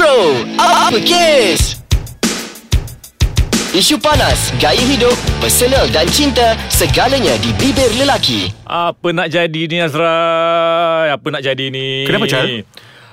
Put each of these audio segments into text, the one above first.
Bro, apa kes? Isu panas, gaya hidup, personal dan cinta, segalanya di bibir lelaki. Apa nak jadi ni Azrai? Apa nak jadi ni? Kenapa, Chal?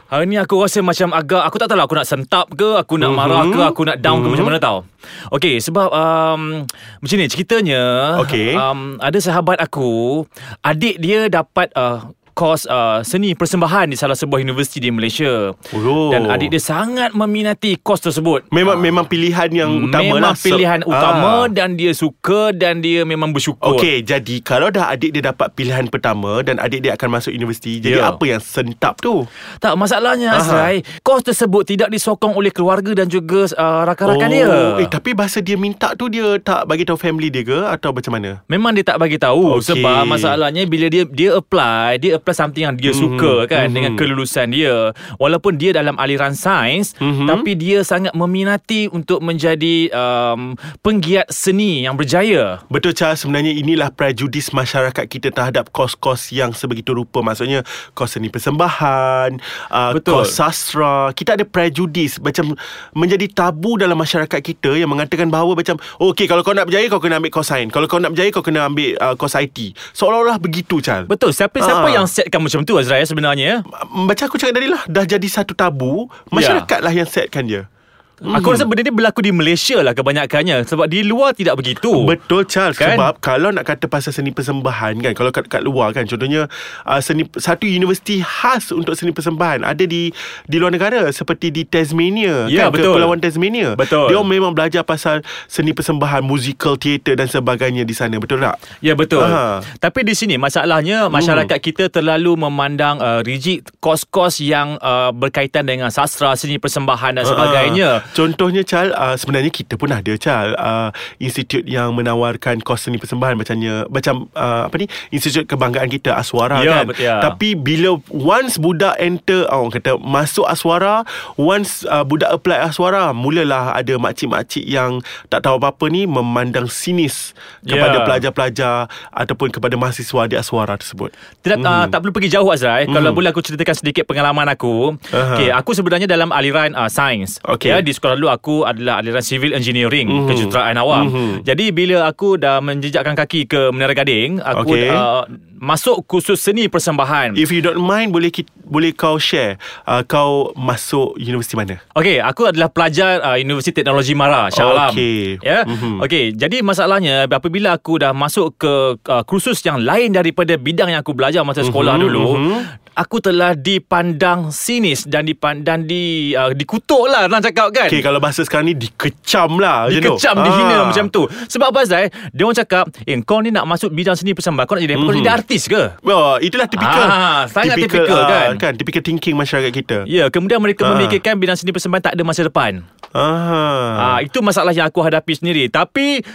Hari ni aku rasa macam agak Aku tak tahu lah aku nak sentap ke Aku nak marah ke Aku nak down ke Macam mana tau Okay sebab um, Macam ni ceritanya Okey. um, Ada sahabat aku Adik dia dapat uh, Kos uh, seni persembahan Di salah sebuah universiti di Malaysia Oh. Dan adik dia sangat meminati kos tersebut Memang memang pilihan yang utama Memang lah. pilihan So- utama. Dan dia suka Dan dia memang bersyukur Okey, jadi kalau dah adik dia dapat pilihan pertama dan adik dia akan masuk universiti, jadi Ya. apa yang sentap tu? Tak masalahnya Aha. Azrai Kos tersebut tidak disokong oleh keluarga Dan juga uh, rakan-rakan dia Eh, tapi bahasa dia minta tu dia tak bagi tahu family dia ke atau macam mana? Memang dia tak bagi tahu Okey. sebab masalahnya bila dia dia apply dia apply something yang dia Mhm, suka kan mhm. dengan kelulusan dia walaupun dia dalam aliran sains Mhm. tapi dia sangat meminati untuk menjadi um, penggiat seni yang berjaya Betul Charles, sebenarnya inilah prejudis masyarakat kita terhadap kos-kos yang sebegitu rupa. Maksudnya kos seni persembahan, uh, Betul. kos sastra. Kita ada prejudis macam menjadi tabu dalam masyarakat kita yang mengatakan bahawa macam oh, okey kalau kau nak berjaya kau kena ambil kos sains. Kalau kau nak berjaya kau kena ambil uh, kos IT. Seolah-olah begitu Charles. Betul siapa siapa Ah. yang setkan macam tu Azrai sebenarnya? Macam aku cakap tadi lah Dah jadi satu tabu Masyarakat lah yang setkan dia Aku rasa benda ni berlaku di Malaysia lah kebanyakannya Sebab di luar tidak begitu Betul Charles Kan? Sebab kalau nak kata pasal seni persembahan kan Kalau kat, kat luar kan Contohnya uh, seni Satu universiti khas untuk seni persembahan Ada di di luar negara Seperti di Tasmania Ya, kan, betul. Kepulauan Tasmania Betul. Dia memang belajar pasal Seni persembahan Musical, teater dan sebagainya di sana Betul tak? Ya betul. Aha. Tapi di sini masalahnya masyarakat kita terlalu memandang uh, rigid kos-kos yang uh, berkaitan dengan sastra, seni persembahan dan sebagainya. Uh, contohnya Chal uh, Sebenarnya kita pun ada Chal uh, Institut yang menawarkan Kos seni persembahan Macamnya Macam uh, Apa ni Institut kebanggaan kita Aswara Ya, kan betul, ya. Tapi bila Once budak enter Orang kata Masuk Aswara Once uh, budak apply Aswara Mulalah ada makcik-makcik yang Tak tahu apa-apa ni Memandang sinis Kepada Ya. pelajar-pelajar Ataupun kepada mahasiswa di Aswara tersebut Tidak uh, tak perlu pergi jauh Azrai. Kalau Mhm. boleh aku ceritakan sedikit pengalaman aku. Aha. Okey, aku sebenarnya dalam aliran uh, sains. Okey. Ya, di sekolah dulu aku adalah aliran civil engineering, Mhm. kejuruteraan awam. Mhm. Jadi bila aku dah menjejakkan kaki ke Menara Gading, aku Okey. uh, masuk kursus seni persembahan. If you don't mind Boleh ki- boleh kau share uh, Kau masuk universiti mana? Okey, aku adalah pelajar uh, Universiti Teknologi Mara, Shah Alam. Okey. Ya. Mhm. Okey, jadi masalahnya apabila aku dah masuk ke uh, kursus yang lain daripada bidang yang aku belajar masa sekolah Mhm, dulu, mhm. Aku telah dipandang sinis dan dipandang di uh, dikutuk lah orang cakap kan. Okay, kalau bahasa sekarang ni dikecam lah tu. Dikecam, dihina Ah. macam tu. Sebab apa Zai? Dia orang cakap, eh kau ni nak masuk bidang seni persembahan, kau nak jadi apa? Kau jadi artis ke? Oh, itulah tipikal. Ah, sangat tipikal, ah, kan? kan? Typical thinking masyarakat kita. Ya, kemudian mereka Ah. memikirkan bidang seni persembahan tak ada masa depan. Ah. Ah, itu masalah yang aku hadapi sendiri. Tapi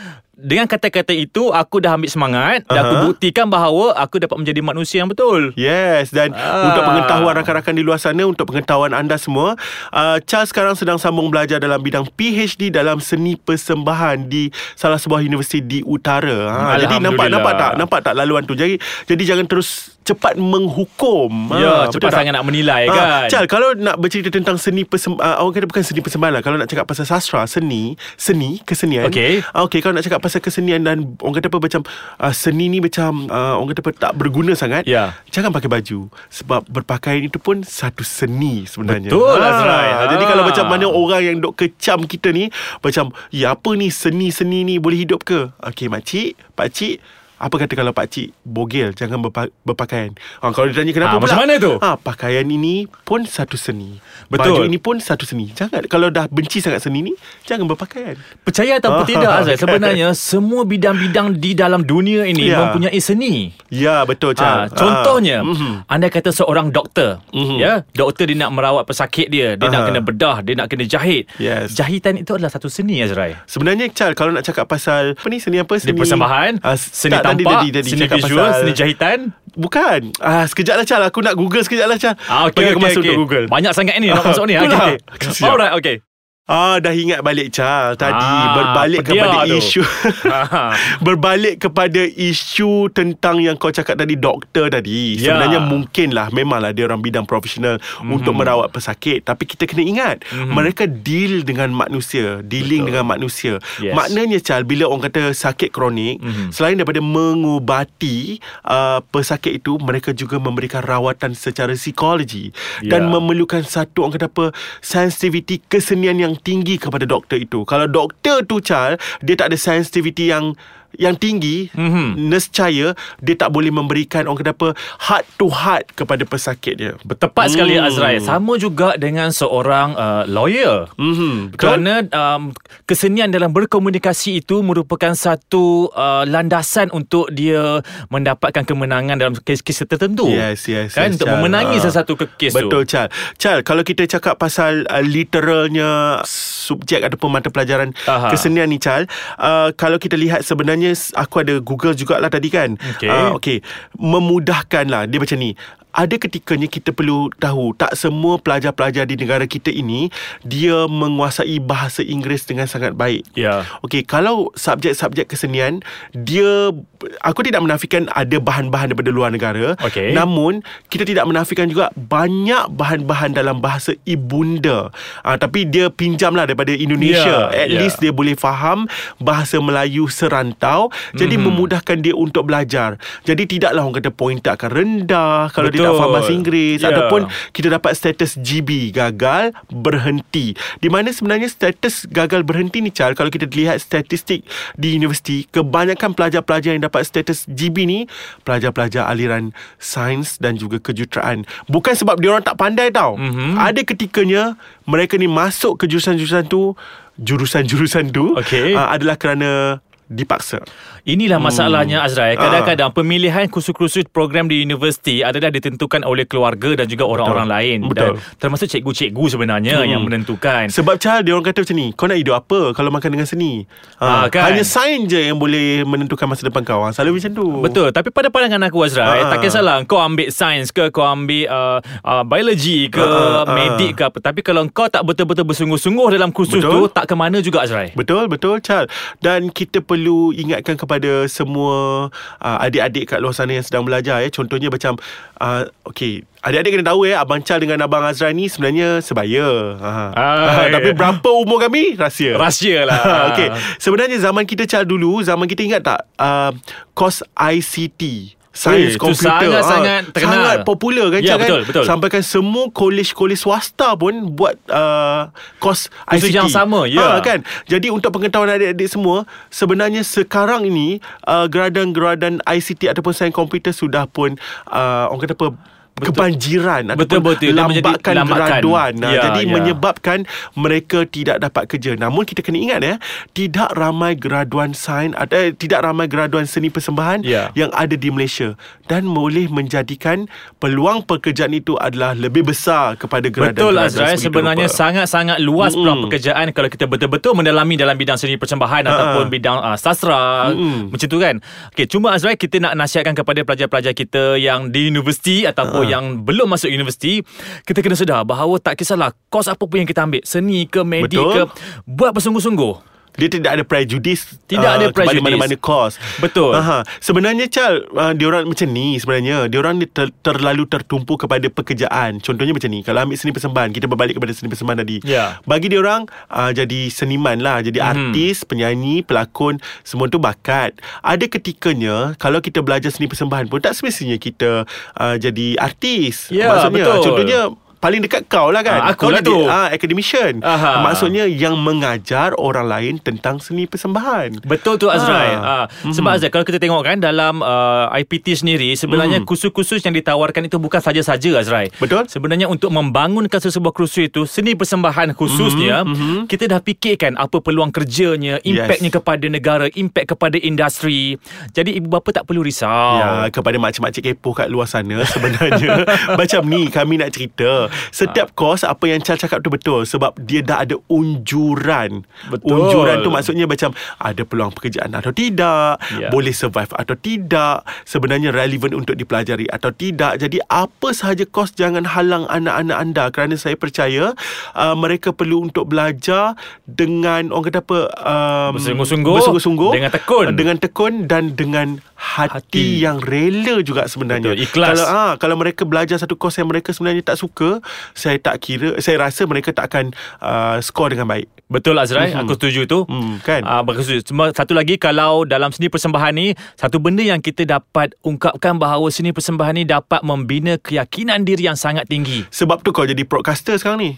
dengan kata-kata itu aku dah ambil semangat dan aku buktikan bahawa aku dapat menjadi manusia yang betul. Yes dan Ah. untuk pengetahuan rakan-rakan di luar sana untuk pengetahuan anda semua uh, Charles sekarang sedang sambung belajar dalam bidang PhD dalam seni persembahan di salah sebuah universiti di utara. Ha, jadi nampak nampak tak? Nampak tak laluan tu? Jadi jadi jangan terus cepat menghukum Ya, Ha, cepat tak? sangat nak menilai Ah, kan. Chal, kalau nak bercerita tentang seni persembahan, uh, orang kata bukan seni persembahan lah. Kalau nak cakap pasal sastra, seni, seni, kesenian. Okey. Ah, Okey, kalau nak cakap pasal kesenian dan orang kata apa macam uh, seni ni macam uh, orang kata apa tak berguna sangat. Ya. Jangan pakai baju sebab berpakaian itu pun satu seni sebenarnya. Betul, Azrai. Jadi Ah. kalau macam mana orang yang dok kecam kita ni macam ya apa ni seni-seni ni boleh hidup ke? Okey, makcik, pakcik apa kata kalau pakcik bogel jangan berpa- berpakaian. Ha, kalau dia tanya kenapa Ah, pula? macam mana tu? Ha, pakaian ini pun satu seni. Betul. Baju ini pun satu seni. Jangan kalau dah benci sangat seni ni, jangan berpakaian. Percaya ataupun Ah, tidak kan. sebenarnya semua bidang-bidang di dalam dunia ini Ya. mempunyai seni. Ya, betul Ah, Chan. contohnya, Ah, mhm. anda kata seorang doktor, Mhm. ya, doktor dia nak merawat pesakit dia, dia nak Aha. kena bedah, dia nak kena jahit. Yes. Jahitan itu adalah satu seni Azrai. Sebenarnya Chal kalau nak cakap pasal apa ni seni apa Seni persembahan, Ah, seni tak, tadi- tampak, tadi- tadi seni cakap visual, pasal- seni jahitan. Bukan. Ah sekejap lah Chal aku nak Google sekejap lah Chal. Ah, Bagi aku masuk untuk Google. Banyak sangat ni nak Ah, masuk ni. itulah. Okay, okay. Alright, okay. Ah dah ingat balik Chal tadi Ah, berbalik kepada tu. isu Ah. berbalik kepada isu tentang yang kau cakap tadi doktor tadi. Ya. Sebenarnya mungkinlah memanglah dia orang bidang profesional mm-hmm. untuk merawat pesakit tapi kita kena ingat mm-hmm. mereka deal dengan manusia, dealing Betul. dengan manusia. Yes. Maknanya Chal bila orang kata sakit kronik mm-hmm. selain daripada mengubati uh, pesakit itu mereka juga memberikan rawatan secara psikologi Ya. dan memerlukan satu orang kata apa sensitivity kesenian yang tinggi kepada doktor itu. Kalau doktor tu Chal dia tak ada sensitivity yang yang tinggi mm-hmm. nescaya dia tak boleh memberikan orang kata apa heart to heart kepada pesakit dia. Tepat sekali Hmm. Azrael Sama juga dengan seorang uh, lawyer Mhm. Betul? Kerana um, kesenian dalam berkomunikasi itu merupakan satu uh, landasan untuk dia mendapatkan kemenangan dalam kes-kes tertentu. Yes, yes, Kan yes, untuk Chal. memenangi Ah. sesuatu ke- kes tu. Betul Chal Chal kalau kita cakap pasal uh, literalnya subjek ataupun mata pelajaran Aha. kesenian ni Chal uh, Kalau kita lihat sebenarnya s- aku ada Google jugalah tadi kan Okey. uh, okay. Memudahkan lah Dia macam ni ada ketikanya kita perlu tahu tak semua pelajar-pelajar di negara kita ini dia menguasai bahasa Inggeris dengan sangat baik. Ya. Okey, kalau subjek-subjek kesenian dia aku tidak menafikan ada bahan-bahan daripada luar negara. Okey. Namun kita tidak menafikan juga banyak bahan-bahan dalam bahasa ibunda. Ah tapi dia pinjamlah daripada Indonesia. Ya, At ya. least dia boleh faham bahasa Melayu serantau. Jadi Mhm. memudahkan dia untuk belajar. Jadi tidaklah orang kata pointer akan rendah kalau dia tak Betul. faham bahasa Inggeris Ya. ataupun kita dapat status GB gagal berhenti. Di mana sebenarnya status gagal berhenti ni Chal kalau kita lihat statistik di universiti kebanyakan pelajar-pelajar yang dapat status GB ni pelajar-pelajar aliran sains dan juga kejuruteraan. Bukan sebab dia orang tak pandai tau. Mhm. Ada ketikanya mereka ni masuk ke jurusan-jurusan tu jurusan-jurusan tu Okey. uh, adalah kerana dipaksa. Inilah Hmm. masalahnya Azrael. Ah. Kadang-kadang pemilihan kursus-kursus program di universiti adalah ditentukan oleh keluarga dan juga orang-orang lain. Betul. Dan termasuk cikgu-cikgu sebenarnya Hmm. yang menentukan. Sebab Chal dia orang kata macam ni Kau nak hidup apa Kalau makan dengan seni Ah, kan? Hanya sains je yang boleh Menentukan masa depan kau Selalu macam tu Betul Tapi pada pandangan aku Azrael Ah. Tak kisahlah Kau ambil sains ke Kau ambil uh, uh, biologi ke ah. Medik ke apa Tapi kalau kau tak betul-betul bersungguh-sungguh Dalam kursus Betul. tu Tak ke mana juga Azrael Betul betul Chal Dan kita perlu ingatkan kepada semua uh, adik-adik kat luar sana yang sedang belajar ya. Contohnya macam uh, okey, adik-adik kena tahu ya Abang Chal dengan Abang Azrai ni sebenarnya sebaya. Ha. Ah, Tapi berapa umur kami? Rahsia. Rahsia lah okey. Sebenarnya zaman kita Chal dulu, zaman kita ingat tak uh, kos ICT Sains Eh, komputer sangat-sangat Ah, terkenal. Sangat popular kan Ya, Chal, kan? betul, betul. Sampaikan semua kolej-kolej swasta pun Buat uh, kos Kursus ICT yang sama, ya. Ah, kan jadi untuk pengetahuan adik-adik semua sebenarnya sekarang ini uh, geradan-geradan ICT ataupun sains komputer sudah pun uh, orang kata apa kebanjiran Betul, ataupun betul. Lambakan lambakan. graduan Ya, jadi ya. menyebabkan mereka tidak dapat kerja namun kita kena ingat ya tidak ramai graduan sains atau eh, tidak ramai graduan seni persembahan Ya. yang ada di Malaysia dan boleh menjadikan peluang pekerjaan itu adalah lebih besar kepada Betul graduan-graduan Azrael Sebenarnya rupa. sangat-sangat luas peluang pekerjaan Kalau kita betul-betul mendalami dalam bidang seni persembahan Ataupun bidang uh, sastra Mm-mm. Macam tu kan okay, Cuma Azrael kita nak nasihatkan kepada pelajar-pelajar kita Yang di universiti Ataupun yang belum masuk universiti Kita kena sedar bahawa tak kisahlah Kos apa pun yang kita ambil. Seni ke medik Betul. ke Buat bersungguh-sungguh Dia tidak ada prejudis Tidak uh, ada kepada prejudis. mana-mana kos. Betul. Aha. Sebenarnya Chal, uh, diorang macam ni sebenarnya. Diorang ni ter, terlalu tertumpu kepada pekerjaan. Contohnya macam ni, kalau ambil seni persembahan, kita berbalik kepada seni persembahan tadi. Ya. Bagi diorang uh, jadi seniman lah, jadi Mhm. artis, penyanyi, pelakon, semua tu bakat. Ada ketikanya kalau kita belajar seni persembahan pun tak semestinya kita uh, jadi artis. Ya, Maksudnya betul. contohnya paling dekat kau lah kan. Ah, kau akulah jadi tu. ah, academician. Aha. Maksudnya yang mengajar orang lain tentang seni persembahan. Betul tu Azrael. Ah. Ha. Sebab Azrael kalau kita tengok kan dalam uh, IPT sendiri sebenarnya Mhm. kursus-kursus yang ditawarkan itu bukan saja-saja Azrael. Betul. Sebenarnya untuk membangunkan sesebuah kursus itu seni persembahan khususnya Mhm, mhm. kita dah fikirkan apa peluang kerjanya, impactnya kepada negara, impact kepada industri. Jadi ibu bapa tak perlu risau. Ya, kepada makcik-makcik kepoh kat luar sana sebenarnya macam ni kami nak cerita. Setiap kos Apa yang Chal cakap tu betul Sebab dia dah ada unjuran Betul. Unjuran tu maksudnya macam Ada peluang pekerjaan atau tidak Ya. Boleh survive atau tidak Sebenarnya relevan untuk dipelajari Atau tidak Jadi apa sahaja kos Jangan halang anak-anak anda Kerana saya percaya uh, Mereka perlu untuk belajar Dengan Orang kata apa um, Bersungguh-sungguh, Bersungguh-sungguh dengan tekun. Dengan tekun Dan dengan hati, Hati. yang rela juga sebenarnya Betul, ikhlas. Kalau ah kalau mereka belajar satu kos yang mereka sebenarnya tak suka, saya tak kira saya rasa mereka tak akan uh, skor dengan baik. Betul Azrai, Mhm. aku setuju tu. Hmm, kan? Ah, uh, setuju. Cuma satu lagi kalau dalam seni persembahan ni, satu benda yang kita dapat ungkapkan bahawa seni persembahan ni dapat membina keyakinan diri yang sangat tinggi. Sebab tu kau jadi broadcaster sekarang ni.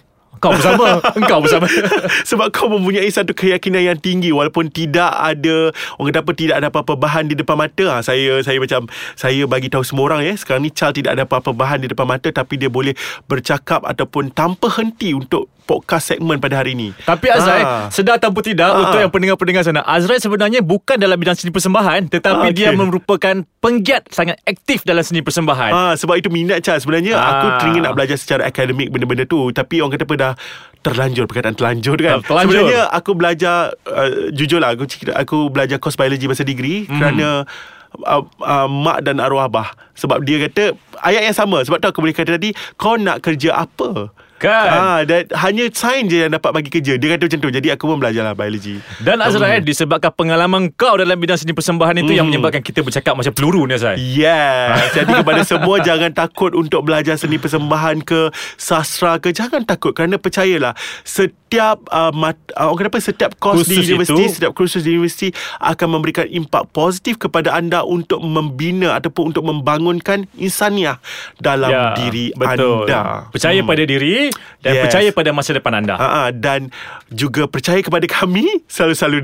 Kau bersama, engkau bersama. Sebab kau mempunyai satu keyakinan yang tinggi walaupun tidak ada orang kata apa tidak ada apa-apa bahan di depan mata. Ha, saya saya macam saya bagi tahu semua orang ya sekarang ni Charles tidak ada apa-apa bahan di depan mata tapi dia boleh bercakap ataupun tanpa henti untuk podcast segmen pada hari ini. Tapi Azrai, Ah. sedar tanpa tidak Ah. untuk yang pendengar-pendengar sana. Azrai sebenarnya bukan dalam bidang seni persembahan, tetapi Ah, dia okey. merupakan penggiat sangat aktif dalam seni persembahan. Ah sebab itu minat Charles sebenarnya Ah. aku teringin nak belajar secara akademik benda-benda tu tapi orang kata apa dah terlanjur perkataan terlanjur kan. Terlanjur. Sebenarnya aku belajar uh, jujurlah aku cakap- aku belajar kos biologi masa degree Hmm. kerana uh, uh, mak dan arwah abah sebab dia kata ayat yang sama sebab tu aku boleh kata tadi kau nak kerja apa? Kan? Ah, dan hanya sains je yang dapat bagi kerja. Dia kata macam tu. Jadi aku pun belajarlah biologi. Dan Azrai, disebabkan pengalaman kau dalam bidang seni persembahan itu yang Hmm. menyebabkan kita bercakap macam peluru ni Azrai. Yes Jadi kepada semua Jangan takut untuk belajar seni persembahan ke Sastra ke Jangan takut Kerana percayalah Setiap uh, mat, uh, Orang kata apa Setiap kos di Kursus universiti itu- Setiap kursus di universiti Akan memberikan impak positif Kepada anda Untuk membina Ataupun untuk membangunkan Insaniah Dalam diri Ya, betul. anda Percaya pada diri dan Yes. percaya pada masa depan anda. Ha, ha, dan juga percaya kepada kami selalu-selalu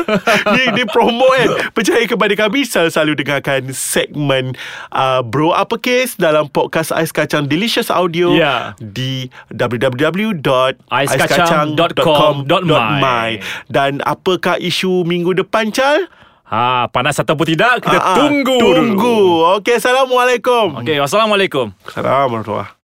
ni ni promo kan percaya kepada kami selalu-selalu dengarkan segmen uh, Bro Uppercase dalam podcast Ais Kacang Delicious Audio Ya. di www.aiskacang.com.my Aiskacang.com.my. dan apakah isu minggu depan Chal? Ha, panas ataupun tidak kita Ha, ha, tunggu. Tunggu. Okey, Assalamualaikum. Okey, wassalamualaikum. Assalamualaikum.